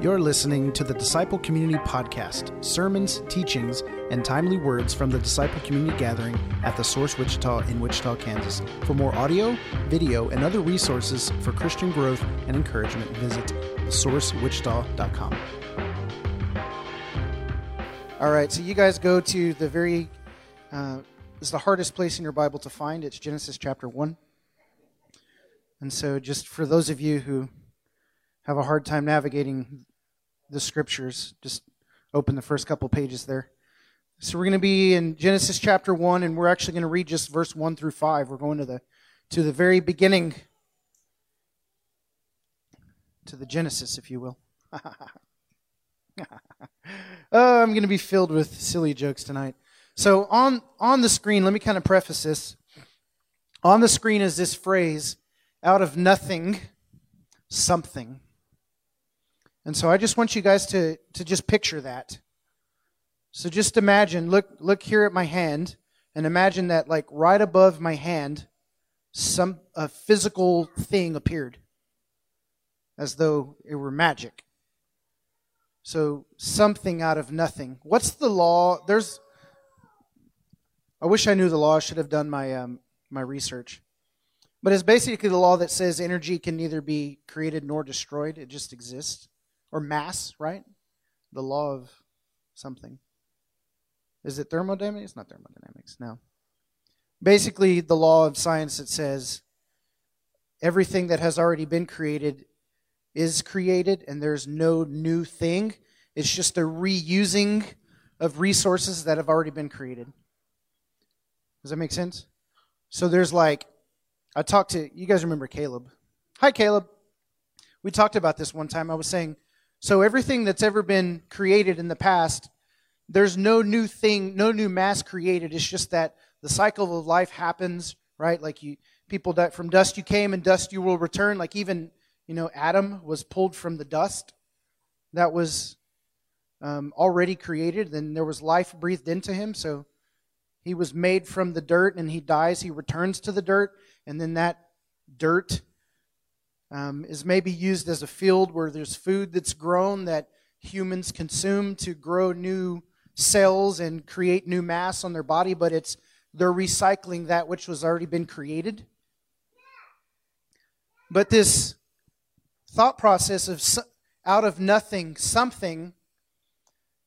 You're listening to the Disciple Community Podcast sermons, teachings, and timely words from the Disciple Community Gathering at the Source Wichita in Wichita, Kansas. For more audio, video, and other resources for Christian growth and encouragement, visit thesourcewichita.com. All right, so you guys go to the very, uh, it's the hardest place in your Bible to find. It's Genesis chapter 1. And so, just for those of you who have a hard time navigating the scriptures. Just open the first couple pages there. So we're going to be in Genesis chapter 1 and we're actually going to read just verse 1 through 5. We're going to the to the very beginning to the Genesis if you will. oh, I'm going to be filled with silly jokes tonight. So on on the screen, let me kind of preface this. On the screen is this phrase out of nothing something. And so I just want you guys to, to just picture that. So just imagine, look, look here at my hand, and imagine that like right above my hand, some a physical thing appeared. As though it were magic. So something out of nothing. What's the law? There's I wish I knew the law. I should have done my um, my research. But it's basically the law that says energy can neither be created nor destroyed. It just exists or mass, right? The law of something. Is it thermodynamics? It's not thermodynamics, no. Basically, the law of science that says everything that has already been created is created and there's no new thing. It's just a reusing of resources that have already been created. Does that make sense? So there's like, I talked to, you guys remember Caleb. Hi, Caleb. We talked about this one time. I was saying, so everything that's ever been created in the past, there's no new thing, no new mass created. It's just that the cycle of life happens, right? Like you people that from dust you came and dust you will return. Like even, you know, Adam was pulled from the dust. That was um, already created. Then there was life breathed into him. So he was made from the dirt and he dies. He returns to the dirt. And then that dirt um, is maybe used as a field where there's food that's grown that humans consume to grow new cells and create new mass on their body, but it's they're recycling that which was already been created. But this thought process of out of nothing something,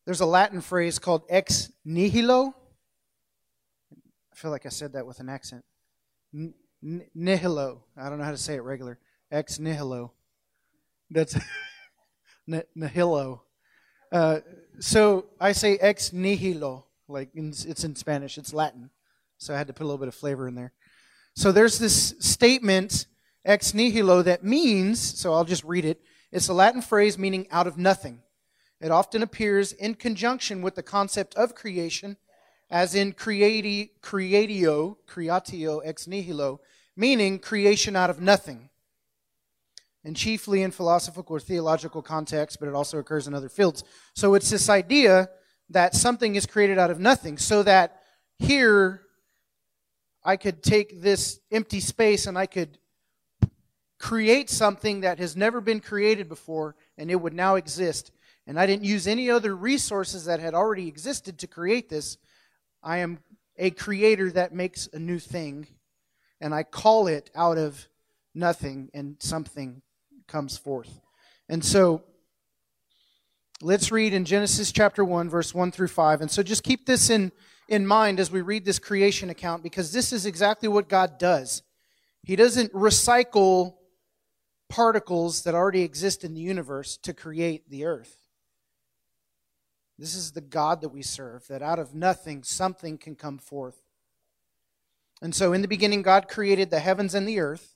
there's a Latin phrase called ex nihilo. I feel like I said that with an accent. N- nihilo. I don't know how to say it regular ex nihilo. That's nihilo. Uh, so I say ex nihilo, like in, it's in Spanish, it's Latin. So I had to put a little bit of flavor in there. So there's this statement, ex nihilo, that means, so I'll just read it. It's a Latin phrase meaning out of nothing. It often appears in conjunction with the concept of creation, as in creati, creatio, creatio ex nihilo, meaning creation out of nothing and chiefly in philosophical or theological contexts, but it also occurs in other fields. So it's this idea that something is created out of nothing, so that here I could take this empty space and I could create something that has never been created before, and it would now exist. And I didn't use any other resources that had already existed to create this. I am a creator that makes a new thing, and I call it out of nothing and something comes forth. And so let's read in Genesis chapter 1, verse 1 through 5. And so just keep this in, in mind as we read this creation account because this is exactly what God does. He doesn't recycle particles that already exist in the universe to create the earth. This is the God that we serve, that out of nothing something can come forth. And so in the beginning, God created the heavens and the earth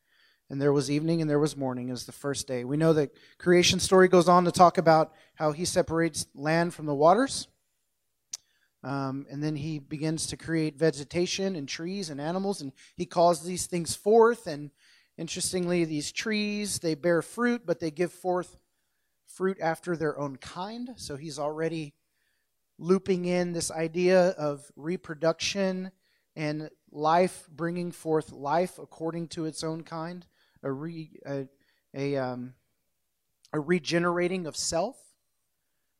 And there was evening and there was morning as the first day. We know that creation story goes on to talk about how he separates land from the waters. Um, and then he begins to create vegetation and trees and animals, and he calls these things forth. And interestingly, these trees, they bear fruit, but they give forth fruit after their own kind. So he's already looping in this idea of reproduction and life bringing forth life according to its own kind, a, re, a, a, um, a regenerating of self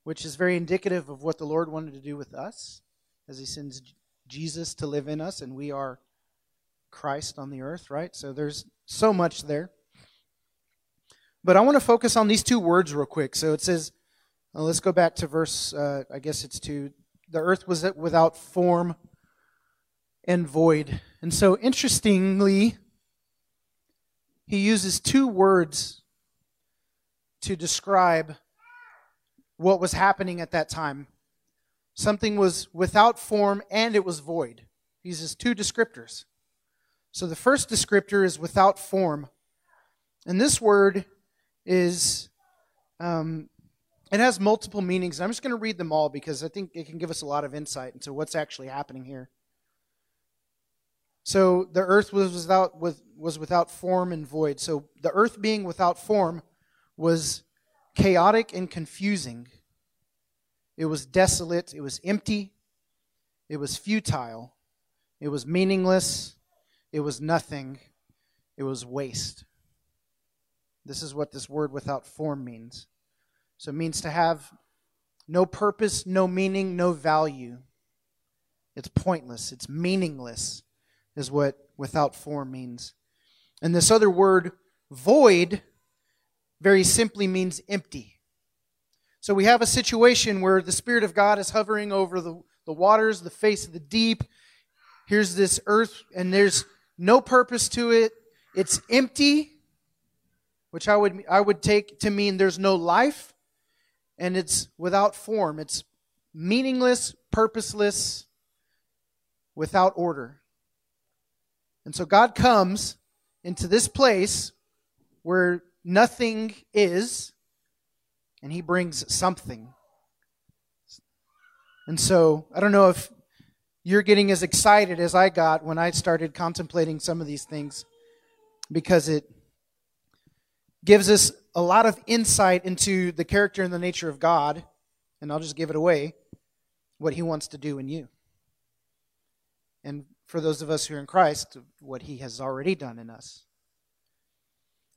which is very indicative of what the Lord wanted to do with us as He sends Jesus to live in us, and we are Christ on the earth, right? So there's so much there. But I want to focus on these two words real quick. So it says, well, let's go back to verse, uh, I guess it's to, the earth was without form and void. And so interestingly, he uses two words to describe what was happening at that time. Something was without form and it was void. He uses two descriptors. So the first descriptor is without form. And this word is, um, it has multiple meanings. I'm just going to read them all because I think it can give us a lot of insight into what's actually happening here. So the earth was without, was without form and void. So the earth being without form was chaotic and confusing. It was desolate. It was empty. It was futile. It was meaningless. It was nothing. It was waste. This is what this word without form means. So it means to have no purpose, no meaning, no value. It's pointless. It's meaningless, is what without form means. And this other word, void, very simply means empty. So we have a situation where the Spirit of God is hovering over the, the waters, the face of the deep. Here's this earth, and there's no purpose to it. It's empty, which I would, I would take to mean there's no life, and it's without form. It's meaningless, purposeless, without order. And so God comes into this place where nothing is, and he brings something. And so, I don't know if you're getting as excited as I got when I started contemplating some of these things because it gives us a lot of insight into the character and the nature of God. And I'll just give it away what he wants to do in you. And for those of us who are in Christ, what he has already done in us.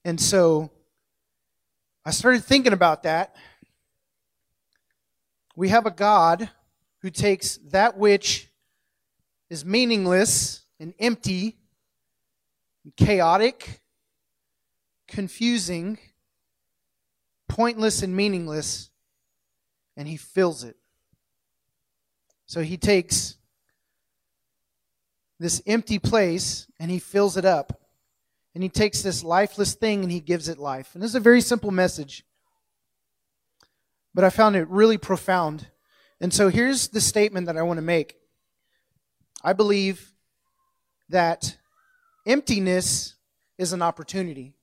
And so I started thinking about that. We have a God who takes that which is meaningless and empty, and chaotic, confusing, pointless, and meaningless, and he fills it. So he takes this empty place and he fills it up and he takes this lifeless thing and he gives it life. And this is a very simple message, but I found it really profound. And so here's the statement that I want to make I believe that emptiness is an opportunity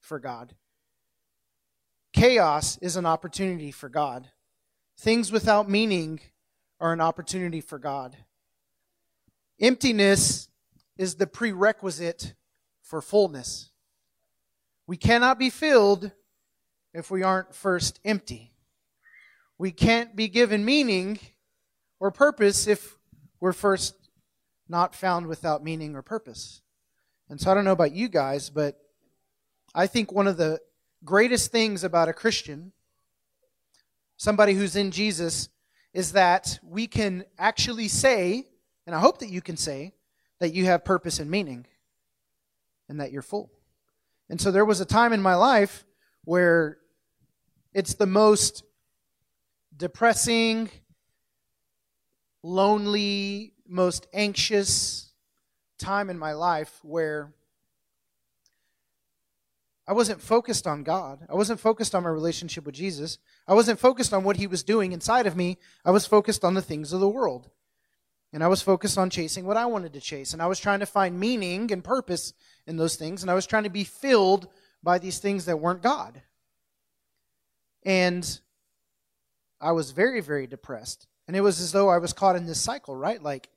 for God, chaos is an opportunity for God, things without meaning are an opportunity for God. Emptiness is the prerequisite for fullness. We cannot be filled if we aren't first empty. We can't be given meaning or purpose if we're first not found without meaning or purpose. And so I don't know about you guys, but I think one of the greatest things about a Christian, somebody who's in Jesus, is that we can actually say, and I hope that you can say, that you have purpose and meaning and that you're full. And so there was a time in my life where it's the most depressing, lonely, most anxious time in my life where I wasn't focused on God. I wasn't focused on my relationship with Jesus. I wasn't focused on what He was doing inside of me. I was focused on the things of the world. And I was focused on chasing what I wanted to chase. And I was trying to find meaning and purpose in those things. And I was trying to be filled by these things that weren't God. And I was very, very depressed. And it was as though I was caught in this cycle, right? Like,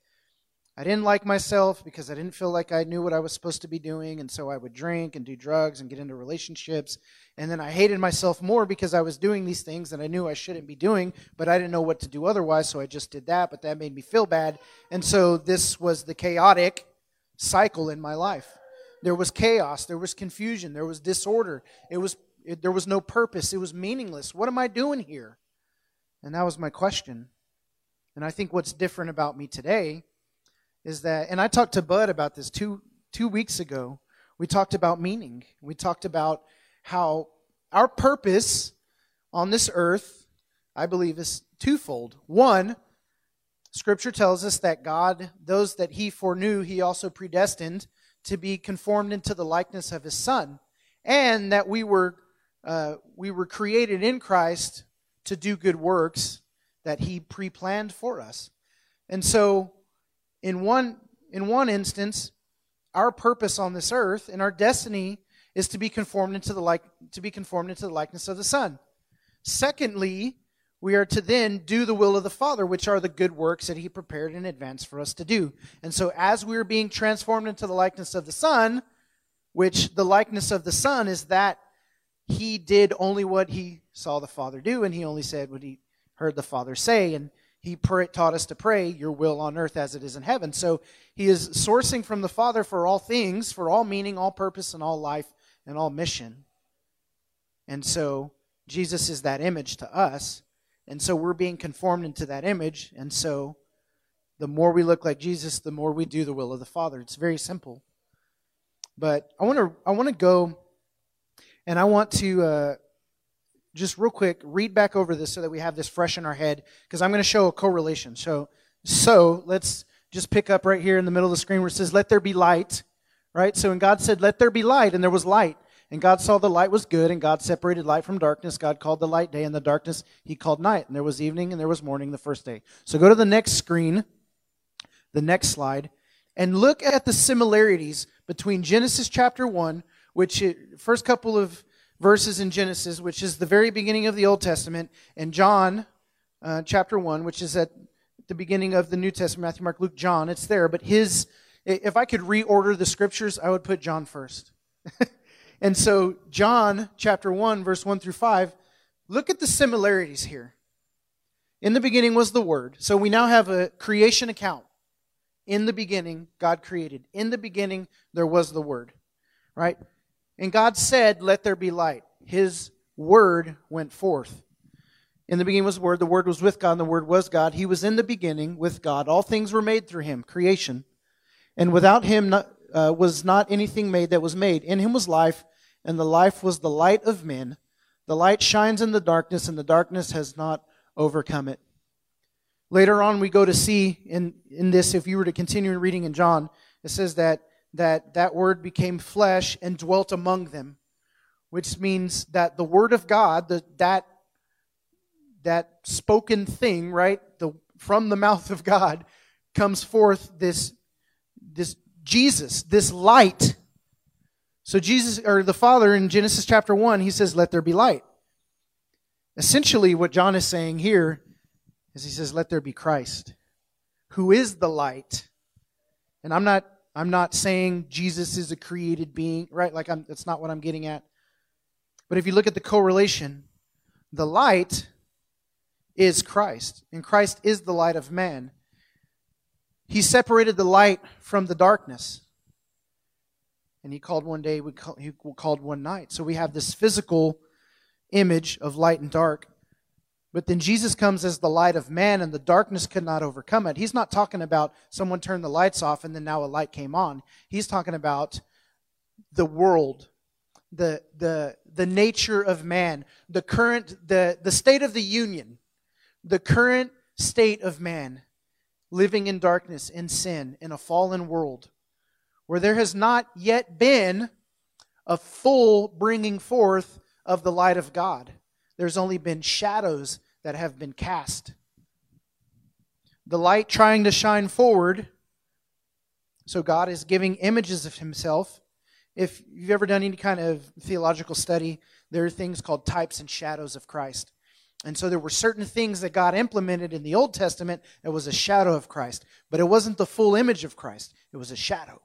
I didn't like myself because I didn't feel like I knew what I was supposed to be doing. And so I would drink and do drugs and get into relationships. And then I hated myself more because I was doing these things that I knew I shouldn't be doing, but I didn't know what to do otherwise. So I just did that, but that made me feel bad. And so this was the chaotic cycle in my life. There was chaos, there was confusion, there was disorder. It was it, there was no purpose. It was meaningless. What am I doing here? And that was my question. And I think what's different about me today is that, and I talked to Bud about this two two weeks ago. We talked about meaning. We talked about how our purpose on this earth, I believe, is twofold. One, Scripture tells us that God, those that He foreknew, He also predestined to be conformed into the likeness of His Son, and that we were uh, we were created in Christ to do good works that He pre-planned for us. And so, in one in one instance, our purpose on this earth and our destiny is to be conformed into the like to be conformed into the likeness of the Son. Secondly, we are to then do the will of the Father, which are the good works that He prepared in advance for us to do. And so, as we are being transformed into the likeness of the Son, which the likeness of the Son is that He did only what He saw the Father do, and He only said what He heard the Father say, and He taught us to pray, Your will on earth as it is in heaven. So, He is sourcing from the Father for all things, for all meaning, all purpose, and all life, and all mission. And so, Jesus is that image to us. And so we're being conformed into that image. And so the more we look like Jesus, the more we do the will of the Father. It's very simple. But I want to I want to go and I want to uh, just real quick read back over this so that we have this fresh in our head because I'm going to show a correlation. So so let's just pick up right here in the middle of the screen where it says let there be light, right? So and God said let there be light and there was light. And God saw the light was good, and God separated light from darkness. God called the light day, and the darkness he called night. And there was evening, and there was morning the first day. So go to the next screen, the next slide, and look at the similarities between Genesis chapter 1, which it, first couple of verses in Genesis, which is the very beginning of the Old Testament, and John uh, chapter 1, which is at the beginning of the New Testament, Matthew, Mark, Luke, John. It's there, but his, if I could reorder the scriptures, I would put John first. And so, John chapter 1, verse 1 through 5, look at the similarities here. In the beginning was the Word. So we now have a creation account. In the beginning, God created. In the beginning, there was the Word. Right? And God said, Let there be light. His Word went forth. In the beginning was the Word. The Word was with God, and the Word was God. He was in the beginning with God. All things were made through Him, creation. And without Him uh, was not anything made that was made. In Him was life and the life was the light of men. The light shines in the darkness, and the darkness has not overcome it. Later on, we go to see in, in this, if you were to continue reading in John, it says that, that that word became flesh and dwelt among them, which means that the word of God, the, that, that spoken thing, right, the, from the mouth of God, comes forth this, this Jesus, this light so Jesus or the Father in Genesis chapter 1, he says, "Let there be light." Essentially what John is saying here is he says, "Let there be Christ, who is the light." And I'm not I'm not saying Jesus is a created being, right? Like I'm that's not what I'm getting at. But if you look at the correlation, the light is Christ, and Christ is the light of man. He separated the light from the darkness. And he called one day, he called one night. So we have this physical image of light and dark. But then Jesus comes as the light of man, and the darkness could not overcome it. He's not talking about someone turned the lights off and then now a light came on. He's talking about the world, the, the, the nature of man, the current, the, the state of the union, the current state of man living in darkness, in sin, in a fallen world where there has not yet been a full bringing forth of the light of God. There's only been shadows that have been cast. The light trying to shine forward. So God is giving images of himself. If you've ever done any kind of theological study, there are things called types and shadows of Christ. And so there were certain things that God implemented in the Old Testament that was a shadow of Christ, but it wasn't the full image of Christ, it was a shadow.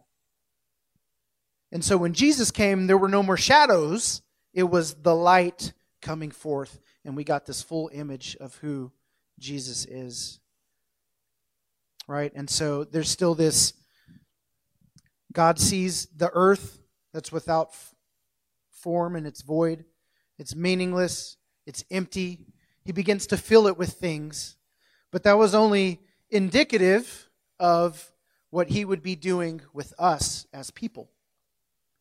And so when Jesus came, there were no more shadows, it was the light coming forth, and we got this full image of who Jesus is. Right? And so there's still this God sees the earth that's without form and it's void, it's meaningless, it's empty. He begins to fill it with things. But that was only indicative of what he would be doing with us as people,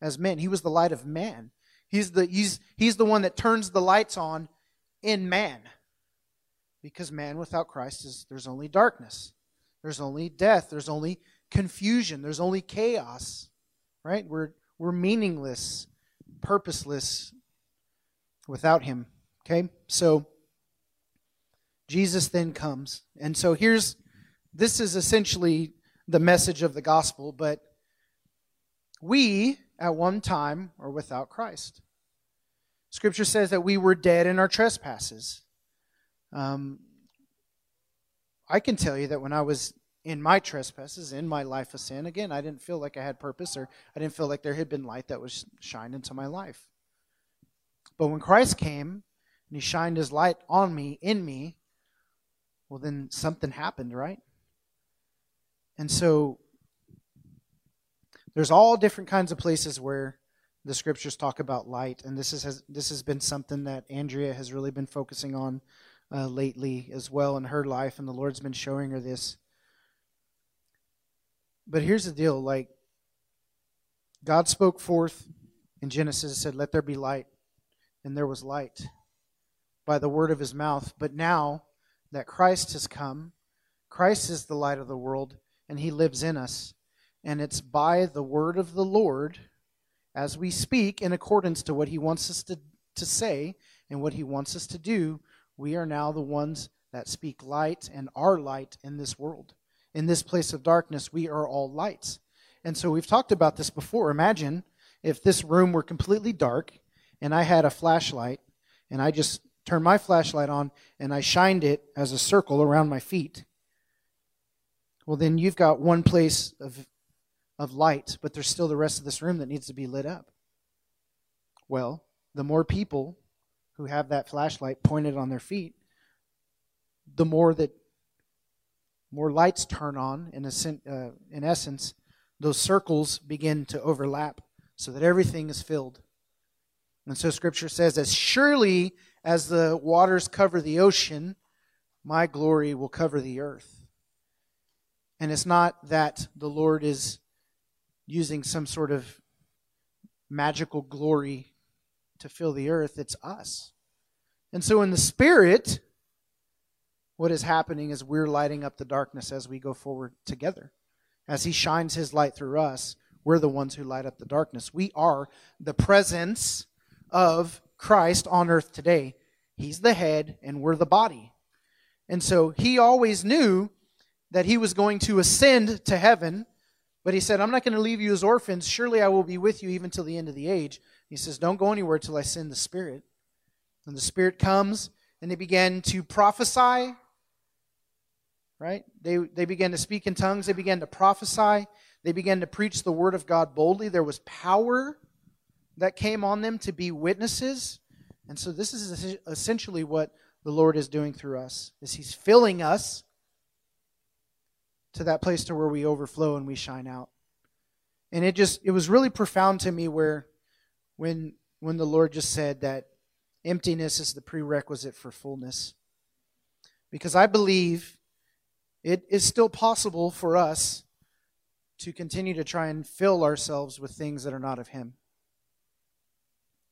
as men. He was the light of man. He's the, he's, he's the one that turns the lights on in man. Because man without Christ is there's only darkness. There's only death. There's only confusion. There's only chaos. Right? We're we're meaningless, purposeless without him. Okay? So Jesus then comes. And so here's this is essentially the message of the gospel, but we at one time are without Christ. Scripture says that we were dead in our trespasses. Um, I can tell you that when I was in my trespasses, in my life of sin, again, I didn't feel like I had purpose or I didn't feel like there had been light that was shined into my life. But when Christ came and he shined his light on me, in me, well, then something happened, right? And so there's all different kinds of places where the scriptures talk about light, and this is has this has been something that Andrea has really been focusing on uh, lately as well in her life, and the Lord's been showing her this. But here's the deal: like God spoke forth in Genesis, said, "Let there be light," and there was light by the word of His mouth. But now that Christ has come, Christ is the light of the world, and He lives in us, and it's by the word of the Lord as we speak in accordance to what he wants us to, to say and what he wants us to do, we are now the ones that speak light and are light in this world. In this place of darkness, we are all lights. And so we've talked about this before. Imagine if this room were completely dark and I had a flashlight and I just turned my flashlight on and I shined it as a circle around my feet. Well, then you've got one place of of light, but there's still the rest of this room that needs to be lit up. Well, the more people who have that flashlight pointed on their feet, the more that more lights turn on. In, a, uh, in essence, those circles begin to overlap so that everything is filled. And so Scripture says, as surely as the waters cover the ocean, my glory will cover the earth. And it's not that the Lord is using some sort of magical glory to fill the earth, it's us. And so in the spirit, what is happening is we're lighting up the darkness as we go forward together. As he shines his light through us, we're the ones who light up the darkness. We are the presence of Christ on earth today. He's the head and we're the body. And so he always knew that he was going to ascend to heaven but he said, I'm not going to leave you as orphans. Surely I will be with you even till the end of the age. He says, Don't go anywhere till I send the Spirit. And the Spirit comes, and they began to prophesy. Right? They, they began to speak in tongues. They began to prophesy. They began to preach the word of God boldly. There was power that came on them to be witnesses. And so this is essentially what the Lord is doing through us. Is he's filling us to that place to where we overflow and we shine out. And it just it was really profound to me where when when the Lord just said that emptiness is the prerequisite for fullness. Because I believe it is still possible for us to continue to try and fill ourselves with things that are not of Him.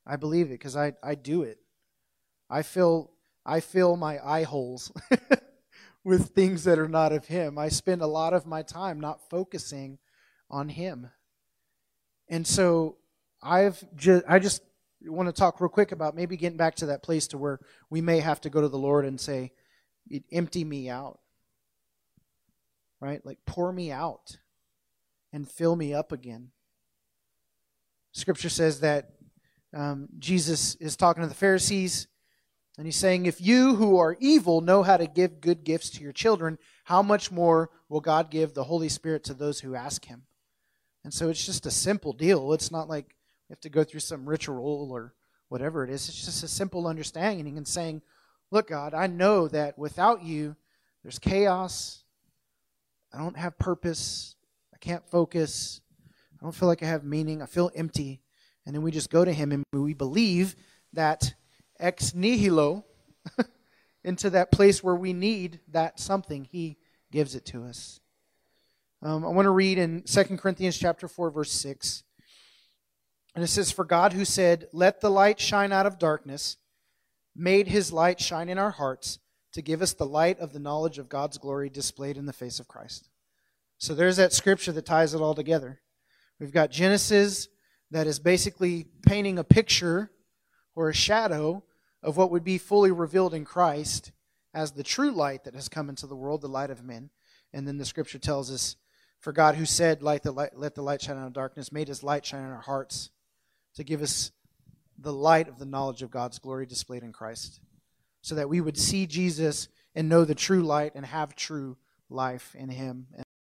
I believe it because I, I do it. I fill I fill my eye holes with things that are not of Him. I spend a lot of my time not focusing on Him. And so I've just, I just want to talk real quick about maybe getting back to that place to where we may have to go to the Lord and say, empty me out. Right? Like pour me out and fill me up again. Scripture says that um, Jesus is talking to the Pharisees And he's saying, if you who are evil know how to give good gifts to your children, how much more will God give the Holy Spirit to those who ask him? And so it's just a simple deal. It's not like we have to go through some ritual or whatever it is. It's just a simple understanding and saying, look, God, I know that without you, there's chaos. I don't have purpose. I can't focus. I don't feel like I have meaning. I feel empty. And then we just go to Him and we believe that ex nihilo, into that place where we need that something, He gives it to us. Um, I want to read in 2 Corinthians chapter 4, verse 6. And it says, For God who said, Let the light shine out of darkness, made his light shine in our hearts to give us the light of the knowledge of God's glory displayed in the face of Christ. So there's that scripture that ties it all together. We've got Genesis that is basically painting a picture or a shadow of what would be fully revealed in Christ as the true light that has come into the world, the light of men. And then the scripture tells us, For God who said, light the light, Let the light shine out of darkness, made his light shine in our hearts to give us the light of the knowledge of God's glory displayed in Christ, so that we would see Jesus and know the true light and have true life in him.